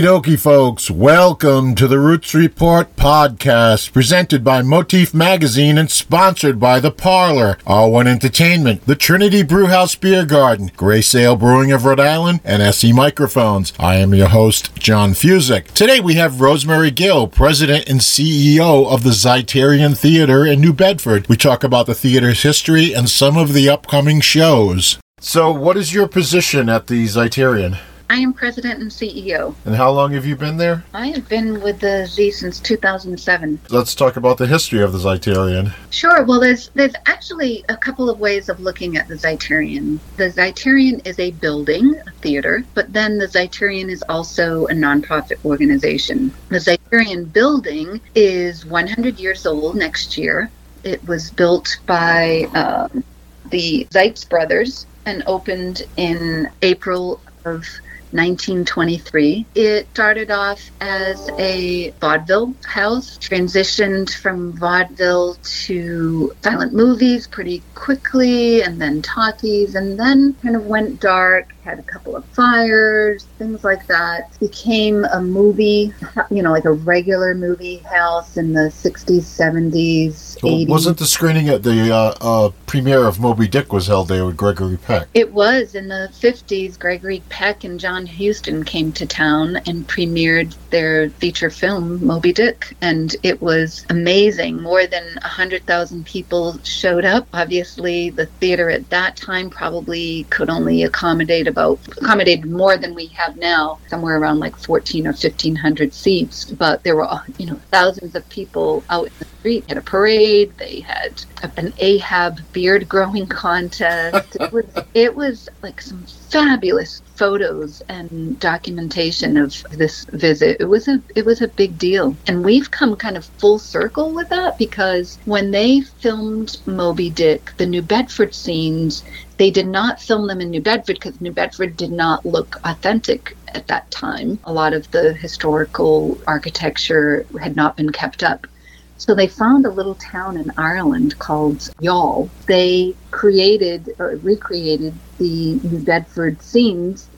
Okie dokie, folks. Welcome to the Roots Report podcast, presented by Motif Magazine and sponsored by The Parlour, R1 Entertainment, the Trinity Brewhouse Beer Garden, Grey Sail Brewing of Rhode Island, and SE Microphones. I am your host, John Fuzek. Today we have Rosemary Gill, President and CEO of the Zeiterion Theater in New Bedford. We talk about the theater's history and some of the upcoming shows. So, what is your position at the Zeiterion? I am president and CEO. And how long have you been there? I have been with the Z since 2007. Let's talk about the history of the Zeiterion. Sure. Well, there's there's actually a couple of ways of looking at the Zeiterion. The Zeiterion is a building, a theater, but then the Zeiterion is also a nonprofit organization. The Zeiterion building is 100 years old next year. It was built by um, the Zeitz brothers and opened in April of 1923. It started off as a vaudeville house, transitioned from vaudeville to silent movies pretty quickly, and then talkies, and then kind of went dark, had a couple of fires, things like that. Became a movie, you know, like a regular movie house in the 60s, 70s, Well, 80s. wasn't the screening at the uh, uh, premiere of Moby Dick was held there with Gregory Peck? It was in the 50s. Gregory Peck and John Huston came to town and premiered their feature film, Moby Dick. And it was amazing. More than 100,000 people showed up. Obviously, the theater at that time probably could only accommodate about, accommodated more than we have now, somewhere around like 14 or 1,500 seats. But there were, you know, thousands of people out in the street. Had a parade. They had an Ahab beard growing contest. It was, it was like some fabulous photos and documentation of this visit. It was a it was a big deal. And we've come kind of full circle with that because when they filmed Moby Dick, the New Bedford scenes, they did not film them in New Bedford because New Bedford did not look authentic at that time. A lot of the historical architecture had not been kept up. So they found a little town in Ireland called Youghal. They created or recreated the New Bedford scenes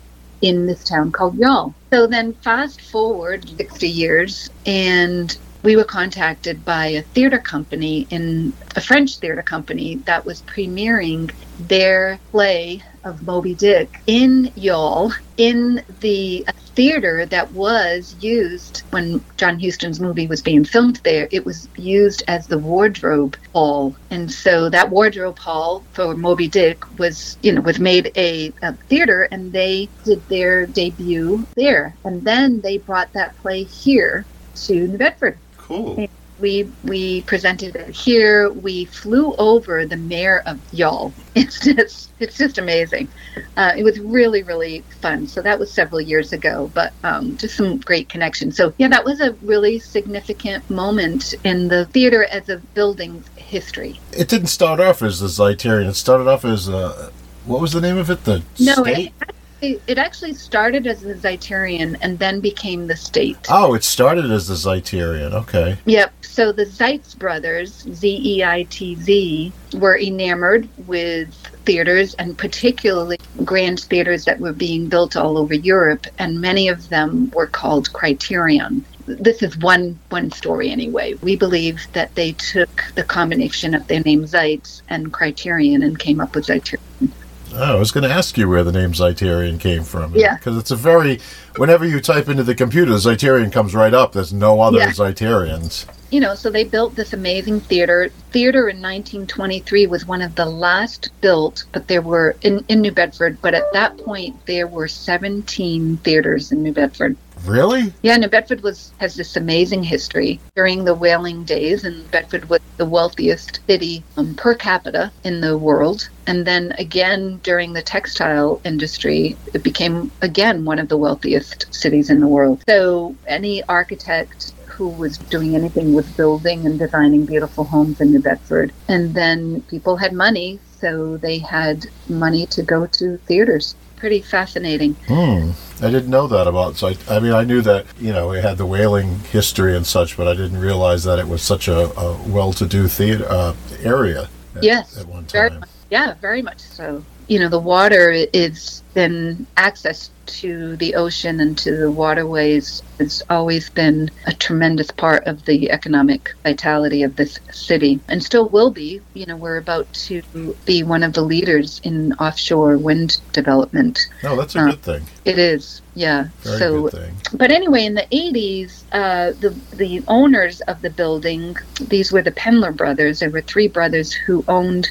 in this town called Youghal. So then fast forward 60 years and we were contacted by a theater company in a French theater company that was premiering their play of Moby Dick in Youghal in the theater that was used when John Huston's movie was being filmed there. It was used as the wardrobe hall, and so that wardrobe hall for Moby Dick was, you know, was made a, a theater, and they did their debut there, and then they brought that play here to New Bedford Cool. We we presented it here. We flew over the mayor of Youghal. It's just it's just amazing. Uh, it was really really fun. So that was several years ago, but um, just some great connections. So yeah, that was a really significant moment in the theater as a building's history. It didn't start off as the Zeiterion. It started off as uh, what was the name of it? The No, state. it it actually started as the Zeiterion and then became the state. Oh, it started as the Zeiterion. Okay. Yep. So the Zeitz brothers, Z E I T Z, were enamored with theaters and particularly grand theaters that were being built all over Europe, and many of them were called Criterion. This is one one story anyway. We believe that they took the combination of their name Zeitz and Criterion and came up with Zeiterion. Oh, I was going to ask you where the name Zeiterion came from. Yeah. Because it's a very, whenever you type into the computer, Zeiterion comes right up. There's no other Yeah. Zeiterions. you know, so they built this amazing theater. Theater in 1923 was one of the last built, but there were in, in New Bedford. But at that point, there were 17 theaters in New Bedford. Really? Yeah, New Bedford was has this amazing history during the whaling days, and Bedford was the wealthiest city um, per capita in the world. And then again during the textile industry, it became again one of the wealthiest cities in the world. So any architect who was doing anything with building and designing beautiful homes in New Bedford, and then people had money, so they had money to go to theaters. Pretty fascinating. Hmm. I didn't know that about So I I, mean, I knew that you know it had the whaling history and such, but I didn't realize that it was such a, a well-to-do theater uh, area. At, Yes, At one very much. Yeah, very much so. You know, the water is then access to the ocean and to the waterways has always been a tremendous part of the economic vitality of this city and still will be. You know, we're about to be one of the leaders in offshore wind development. No, that's a uh, good thing. It is, yeah. Very so, good thing. but anyway, in the 80s, uh, the, the owners of the building, these were the Pendler brothers. There were three brothers who owned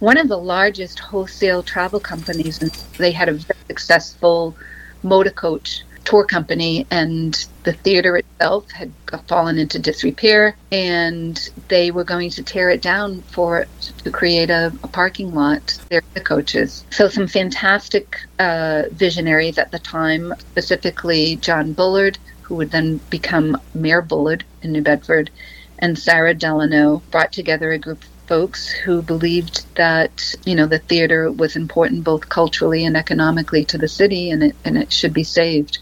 one of the largest wholesale travel companies, and they had a very successful motor coach tour company and the theater itself had fallen into disrepair and they were going to tear it down for to create a, a parking lot. There the coaches. So some fantastic uh, visionaries at the time specifically john bullard who would then become mayor bullard in new bedford and sarah delano brought together a group folks who believed that you know the theater was important both culturally and economically to the city and it and it should be saved.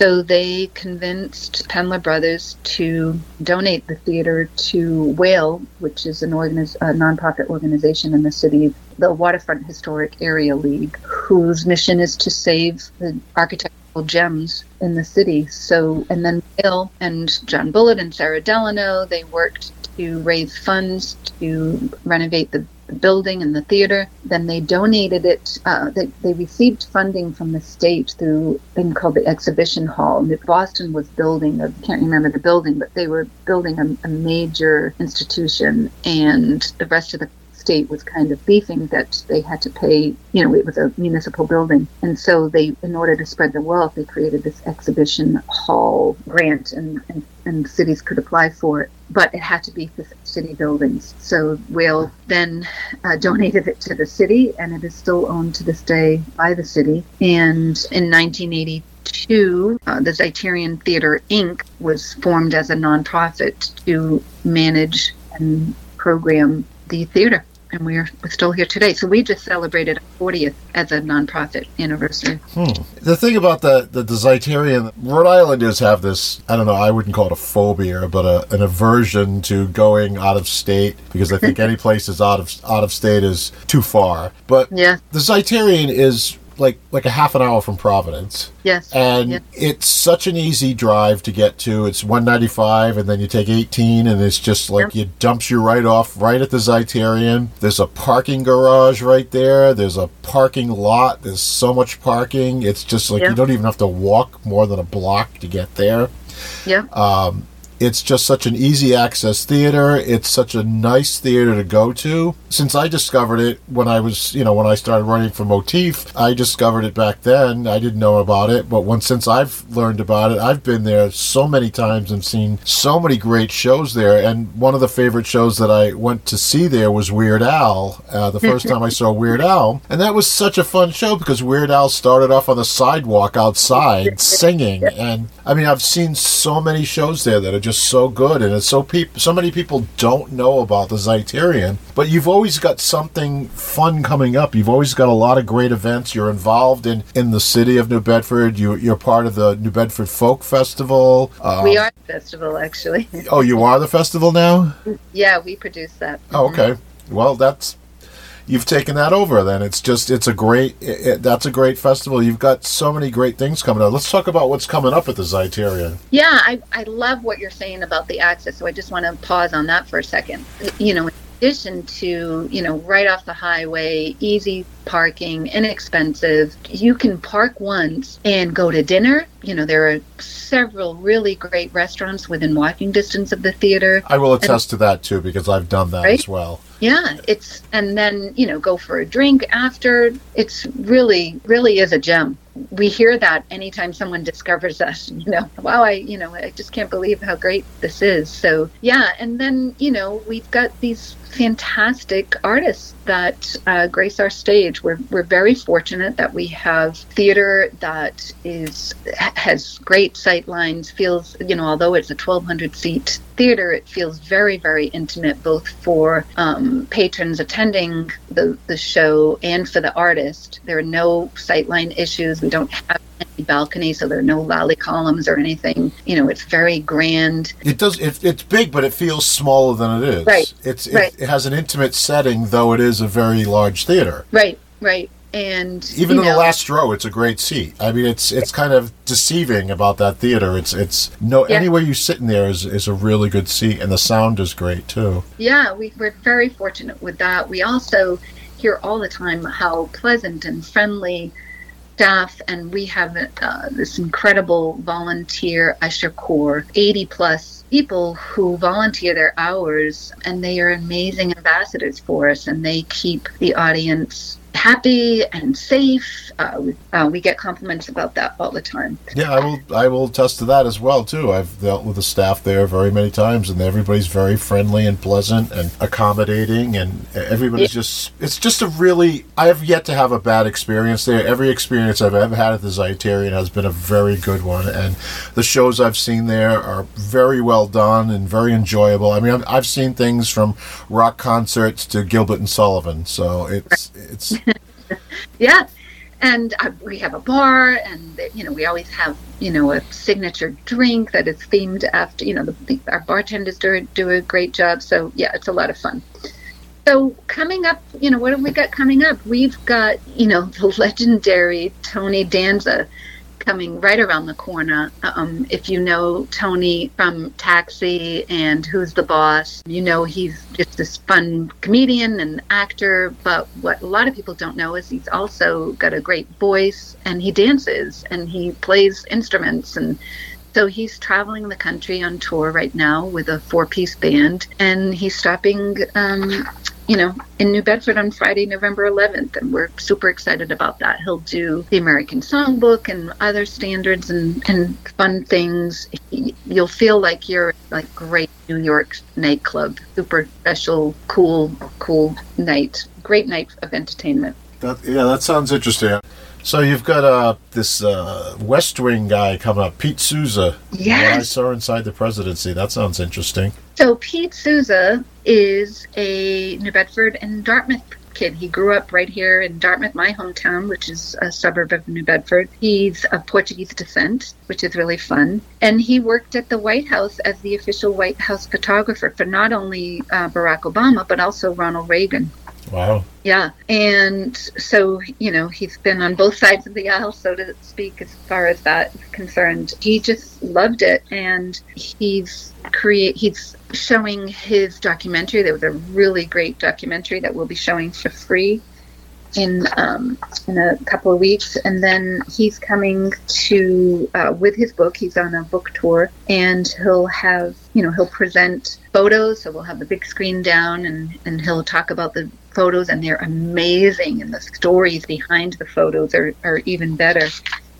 So they convinced Pendler Brothers to donate the theater to Whale, which is an organiz- a nonprofit organization in the city, the Waterfront Historic Area League, whose mission is to save the architectural gems in the city. So, and then Whale and John Bullard and Sarah Delano, they worked to raise funds to renovate the building and the theater. Then they donated it. Uh, they, they received funding from the state through a thing called the exhibition hall. Boston was building, I can't remember the building, but they were building a, a major institution, and the rest of the state was kind of beefing that they had to pay, you know, it was a municipal building. And so they, in order to spread the wealth, they created this exhibition hall grant and, and, and cities could apply for it. But it had to be city buildings. So Whale then uh, donated it to the city and it is still owned to this day by the city. And in 1982, uh, the Zeiterion Theater Inc. was formed as a nonprofit to manage and program the theater and we're, we're still here today. So we just celebrated our 40th as a nonprofit anniversary. Hmm. The thing about the, the, the Zeiterion, Rhode Islanders have this, I don't know, I wouldn't call it a phobia, but a, an aversion to going out of state because I think any place is out of out of state is too far. But yeah. the Zeiterion is like like a half an hour from Providence. Yes. And yes. it's such an easy drive to get to. It's 195 and then you take 18 and it's just like yep. it dumps you right off right at the Zeiterion. There's a parking garage right there. There's a parking lot. There's so much parking. It's just like yep. you don't even have to walk more than a block to get there. Yeah. Um it's just such an easy access theater. It's such a nice theater to go to. Since I discovered it when I was, you know, when I started running for Motif, I discovered it back then. I didn't know about it, but when since I've learned about it, I've been there so many times and seen so many great shows there. And one of the favorite shows that I went to see there was Weird Al. Uh, the first time I saw Weird Al, and that was such a fun show because Weird Al started off on the sidewalk outside singing, and I mean, I've seen so many shows there that are just so good, and it's so peop- so many people don't know about the Zeiterion. But you've always got something fun coming up. You've always got a lot of great events. You're involved in in the city of New Bedford. You you're part of the New Bedford Folk Festival. Um, we are the festival, actually. oh, you are the festival now. Yeah, we produce that. Oh, okay. Well, that's you've taken that over then. It's just it's a great it, that's a great festival. You've got so many great things coming up. Let's talk about what's coming up at the Zeiterion yeah I, I love what you're saying about the access so i just want to pause on that for a second. You know in addition to you know right off the highway easy parking inexpensive you can park once and go to dinner. You know there are several really great restaurants within walking distance of the theater. I will attest and, to that too because i've done that right? as well yeah, it's and then, you know, go for a drink after. It's really really is a gem. We hear that anytime someone discovers us, you know, wow, I, you know, I just can't believe how great this is. So, yeah, and then, you know, we've got these fantastic artists that uh, grace our stage. We're, we're very fortunate that we have theater that is has great sight lines. Feels you know, although it's a 1,200 seat theater, it feels very very intimate, both for um, patrons attending the the show and for the artist. There are no sightline issues. We don't have any balcony, so there are no lally columns or anything. You know, it's very grand. It does. It, it's big, but it feels smaller than it is. Right. It's right. It, it has an intimate setting, though it is a very large theater. Right. Right. And even in know, the last row, it's a great seat. I mean, it's it's kind of deceiving about that theater. It's it's no Yeah. anywhere you sit in there is is a really good seat, and the sound is great too. Yeah, we, we're very fortunate with that. We also hear all the time how pleasant and friendly staff, and we have uh, this incredible volunteer usher corps, 80 plus people who volunteer their hours, and they are amazing ambassadors for us, and they keep the audience happy and safe. Uh, we, uh, we get compliments about that all the time. Yeah, I will. I will attest to that as well too. I've dealt with the staff there very many times, and everybody's very friendly and pleasant and accommodating, and everybody's just. It's just a really. I have yet to have a bad experience there. Every experience I've ever had at the Zeiterion has been a very good one, and the shows I've seen there are very well done and very enjoyable. I mean, I've, I've seen things from rock concerts to Gilbert and Sullivan, so it's it's Yeah. And we have a bar, and you know we always have you know a signature drink that is themed after you know the, the, our bartenders do do a great job. So yeah, it's a lot of fun. So coming up, you know what have we got coming up? We've got you know the legendary Tony Danza coming right around the corner. Um, if you know Tony from Taxi and Who's the Boss, you know he's just this fun comedian and actor. But what a lot of people don't know is he's also got a great voice and he dances and he plays instruments and so he's traveling the country on tour right now with a four-piece band, and he's stopping, um, you know, in New Bedford on Friday, November 11th, and we're super excited about that. He'll do the American Songbook and other standards and, and fun things. He- You'll feel like you're like great New York nightclub, super special, cool, cool night, great night of entertainment. That, yeah, that sounds interesting. So you've got uh, this uh, West Wing guy coming up, Pete Souza. Yes. What I saw inside the presidency. That sounds interesting. So Pete Souza is a New Bedford and Dartmouth kid. He grew up right here in Dartmouth, my hometown, which is a suburb of New Bedford. He's of Portuguese descent, which is really fun. And he worked at the White House as the official White House photographer for not only uh, Barack Obama, but also Ronald Reagan. Wow. Yeah. And so, you know, he's been on both sides of the aisle, so to speak, as far as that is concerned. He just loved it. And he's create he's showing his documentary. There was a really great documentary that we'll be showing for free in um, in a couple of weeks, and then he's coming to uh, with his book. He's on a book tour, and he'll have you know he'll present photos. So we'll have the big screen down, and and he'll talk about the photos, and they're amazing, and the stories behind the photos are are even better.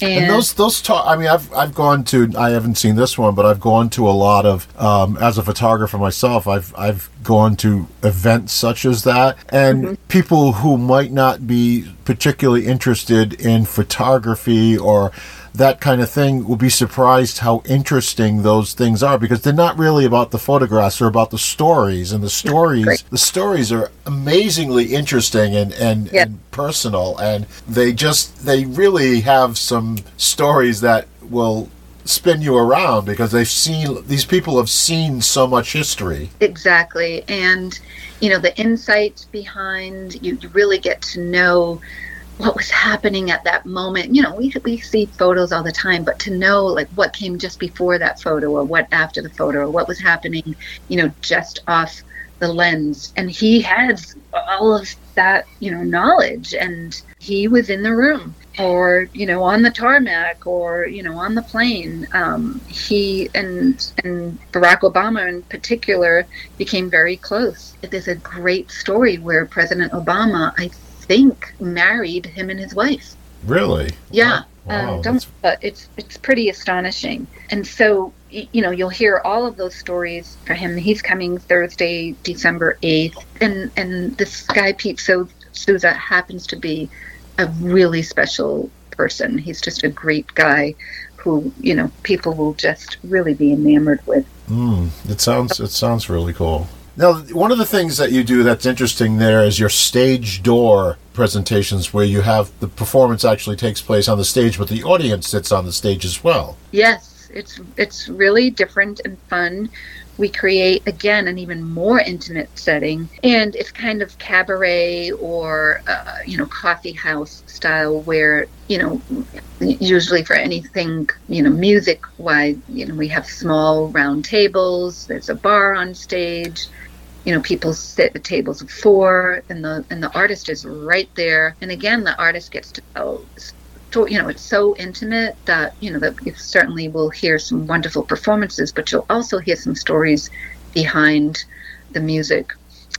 And, And those those talk. I mean, I've I've gone to. I haven't seen this one, but I've gone to a lot of. Um, as a photographer myself, I've I've gone to events such as that, and people who might not be particularly interested in photography or that kind of thing will be surprised how interesting those things are because they're not really about the photographs they're about the stories and the stories the stories are amazingly interesting and and, Yeah. and personal and they just they really have some stories that will spin you around because they've seen these people have seen so much history Exactly. And, you know, the insights behind, you really get to know what was happening at that moment. You know, we, we see photos all the time, but to know like what came just before that photo or what after the photo or what was happening, you know, just off the lens. And he has all of that, you know, knowledge and he was in the room or you know on the tarmac or you know on the plane um, he and and barack obama in particular became very close there's a great story where president obama i think married him and his wife. Really? Yeah. Wow, um, don't, but it's it's pretty astonishing. And so you know you'll hear all of those stories for him. He's coming thursday december 8th and and this guy pete so souza happens to be a really special person. He's just a great guy who you know people will just really be enamored with. Mm, it sounds it sounds really cool. Now, one of the things that you do that's interesting there is your stage door presentations, where you have the performance actually takes place on the stage, but the audience sits on the stage as well. Yes, It's it's really different and fun. We create again an even more intimate setting, and it's kind of cabaret or uh, you know coffee house style, where you know usually for anything you know music wise, you know we have small round tables. There's a bar on stage you know people sit at tables of four and the and the artist is right there and again the artist gets to tell so, you know it's so intimate that you know that you certainly will hear some wonderful performances but you'll also hear some stories behind the music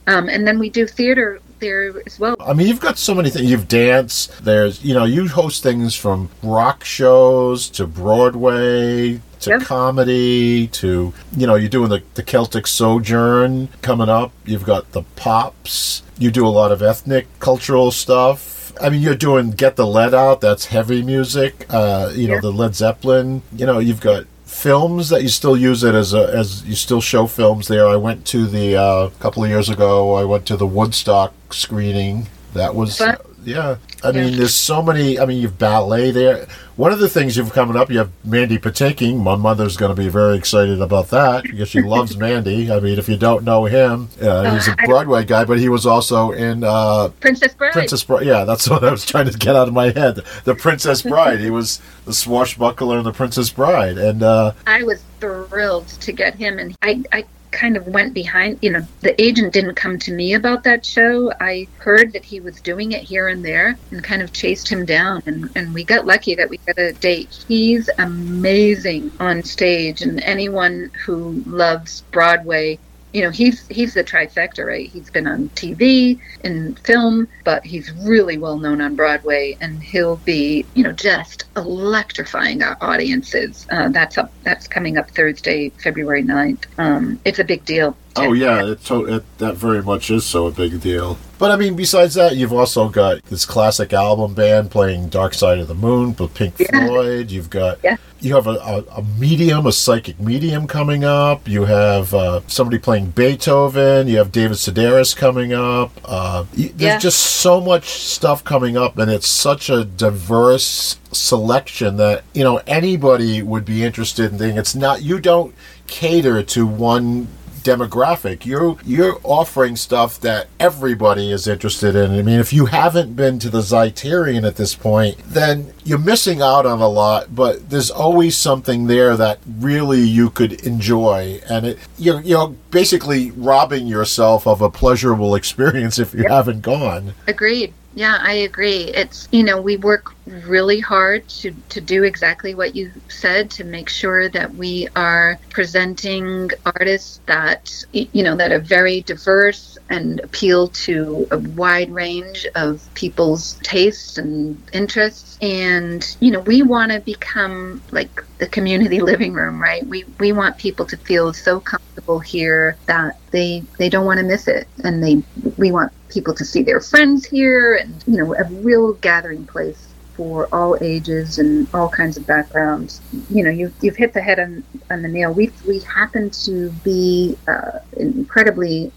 um, and then we do theater there as well. I mean, you've got so many things. You've dance. There's, you know, you host things from rock shows to Broadway to yep. comedy to, you know, you're doing the, the Celtic Sojourn coming up. You've got the pops. You do a lot of ethnic cultural stuff I mean, you're doing Get the Lead Out, that's heavy music, uh, you know, yeah. the Led Zeppelin. You know, you've got films that you still use it as a as you still show films there. I went to the uh, a couple of years ago. I went to the Woodstock screening. That was yeah. I mean, there's so many. I mean, you've ballet there. One of the things you've coming up, you have Mandy Patinkin. My mother's going to be very excited about that because she loves Mandy. I mean, if you don't know him, uh, he's a Broadway guy, but he was also in uh, Princess Bride. Princess Bride. Yeah, that's what I was trying to get out of my head. The Princess Bride. he was the swashbuckler in the Princess Bride, and uh, I was thrilled to get him. And I, I kind of went behind, you know, the agent didn't come to me about that show. I heard that he was doing it here and there and kind of chased him down. And, and we got lucky that we got a date. He's amazing on stage, and anyone who loves Broadway you know he's he's the trifecta right he's been on tv and film but he's really well known on broadway and he'll be you know just electrifying our audiences uh, that's up that's coming up thursday february 9th um, it's a big deal Oh yeah, it, to, it, that very much is so a big deal. But I mean, besides that, you've also got this classic album band playing "Dark Side of the Moon" with Pink yeah. Floyd. You've got yeah. You have a, a, a, medium, a psychic medium coming up. You have uh, somebody playing Beethoven. You have David Sedaris coming up. Uh, there's yeah. just so much stuff coming up, and it's such a diverse selection that you know anybody would be interested in. Thing it's not you don't cater to one demographic. You're you're offering stuff that everybody is interested in. I mean, if you haven't been to the Zeiterion at this point, then you're missing out on a lot. But there's always something there that really you could enjoy, and it, you're you're basically robbing yourself of a pleasurable experience if you yep. haven't gone. Agreed. Yeah, I agree. It's, you know, we work really hard to, to do exactly what you said to make sure that we are presenting artists that, you know, that are very diverse and appeal to a wide range of people's tastes and interests. And, you know, we want to become like the community living room, right? We, we want people to feel so comfortable here that they, they don't want to miss it. And they, we want people to see their friends here and, you know, a real gathering place for all ages and all kinds of backgrounds. You know, you, you've hit the head on, on the nail. We, we happen to be uh, incredibly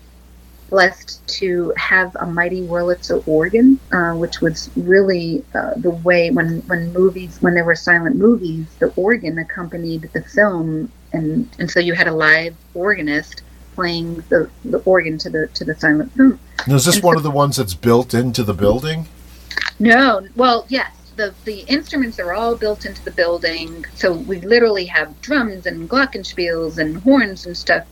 blessed to have a mighty Wurlitzer organ, uh, which was really uh, the way when, when movies, when there were silent movies, the organ accompanied the film. And, and so you had a live organist playing the, the organ to the to the silent film. Now, is this and one so, of the ones that's built into the building? No. Well, yes. The, the instruments are all built into the building. So we literally have drums and glockenspiels and horns and stuff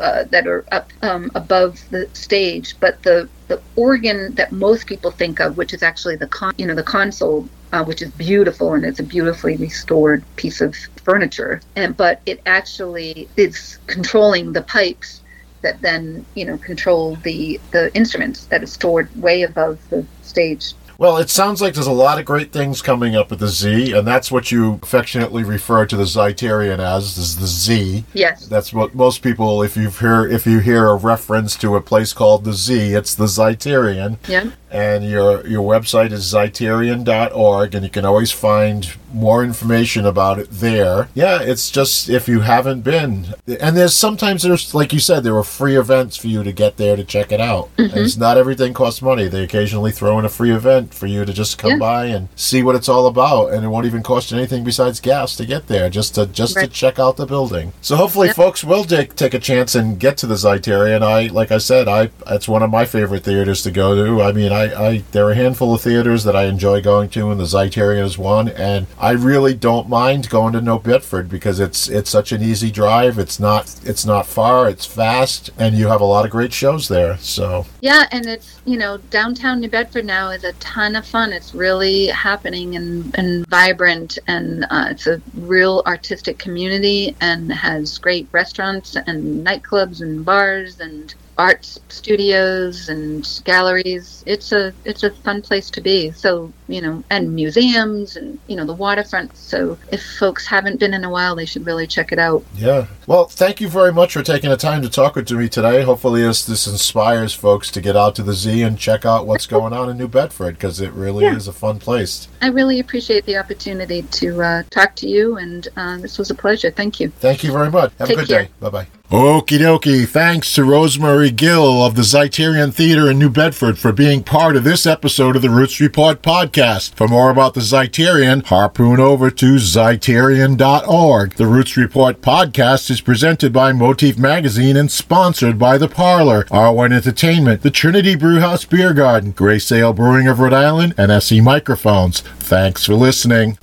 uh, that are up um, above the stage. But the, the organ that most people think of, which is actually the con- you know the console, uh, which is beautiful and it's a beautifully restored piece of furniture. And but it actually is controlling the pipes that then you know control the the instruments that is stored way above the stage well, it sounds like there's a lot of great things coming up at the Z, and that's what you affectionately refer to the Zeiterion as, is the Z. Yes. That's what most people, if you hear if you hear a reference to a place called the Z, it's the Zeiterion. Yeah. And your your website is Zeiterion.org, and you can always find more information about it there. Yeah, it's just if you haven't been, and there's sometimes there's like you said, there are free events for you to get there to check it out. Mm-hmm. And it's not everything costs money. They occasionally throw in a free event for you to just come yeah. by and see what it's all about, and it won't even cost you anything besides gas to get there, just to just right. to check out the building. So hopefully, yep. folks will take take a chance and get to the Zeiterion. I like I said, I it's one of my favorite theaters to go to. I mean, I, I there are a handful of theaters that I enjoy going to, and the Zeiterion is one, and I really don't mind going to New Bedford because it's it's such an easy drive. It's not it's not far. It's fast, and you have a lot of great shows there. So yeah, and it's you know downtown New Bedford now is a ton of fun. It's really happening and and vibrant, and uh, it's a real artistic community, and has great restaurants and nightclubs and bars and art studios and galleries. It's a it's a fun place to be. So you know, and museums and you know the waterfront. So if folks haven't been in a while, they should really check it out. Yeah. Well, thank you very much for taking the time to talk with me today. Hopefully, this this inspires folks to get out to the Z and check out what's going on in New Bedford because it really yeah. is a fun place. I really appreciate the opportunity to uh, talk to you, and uh, this was a pleasure. Thank you. Thank you very much. Have Take a good care. day. Bye bye. Okie dokie. Thanks to Rosemary Gill of the Zeiterion Theater in New Bedford for being part of this episode of the Roots Report podcast. For more about the Zeiterion, harpoon over to Zeiterion.org. The Roots Report podcast is presented by Motif Magazine and sponsored by The Parlour, R1 Entertainment, the Trinity Brewhouse Beer Garden, Grey Sail Brewing of Rhode Island, and SE Microphones. Thanks for listening.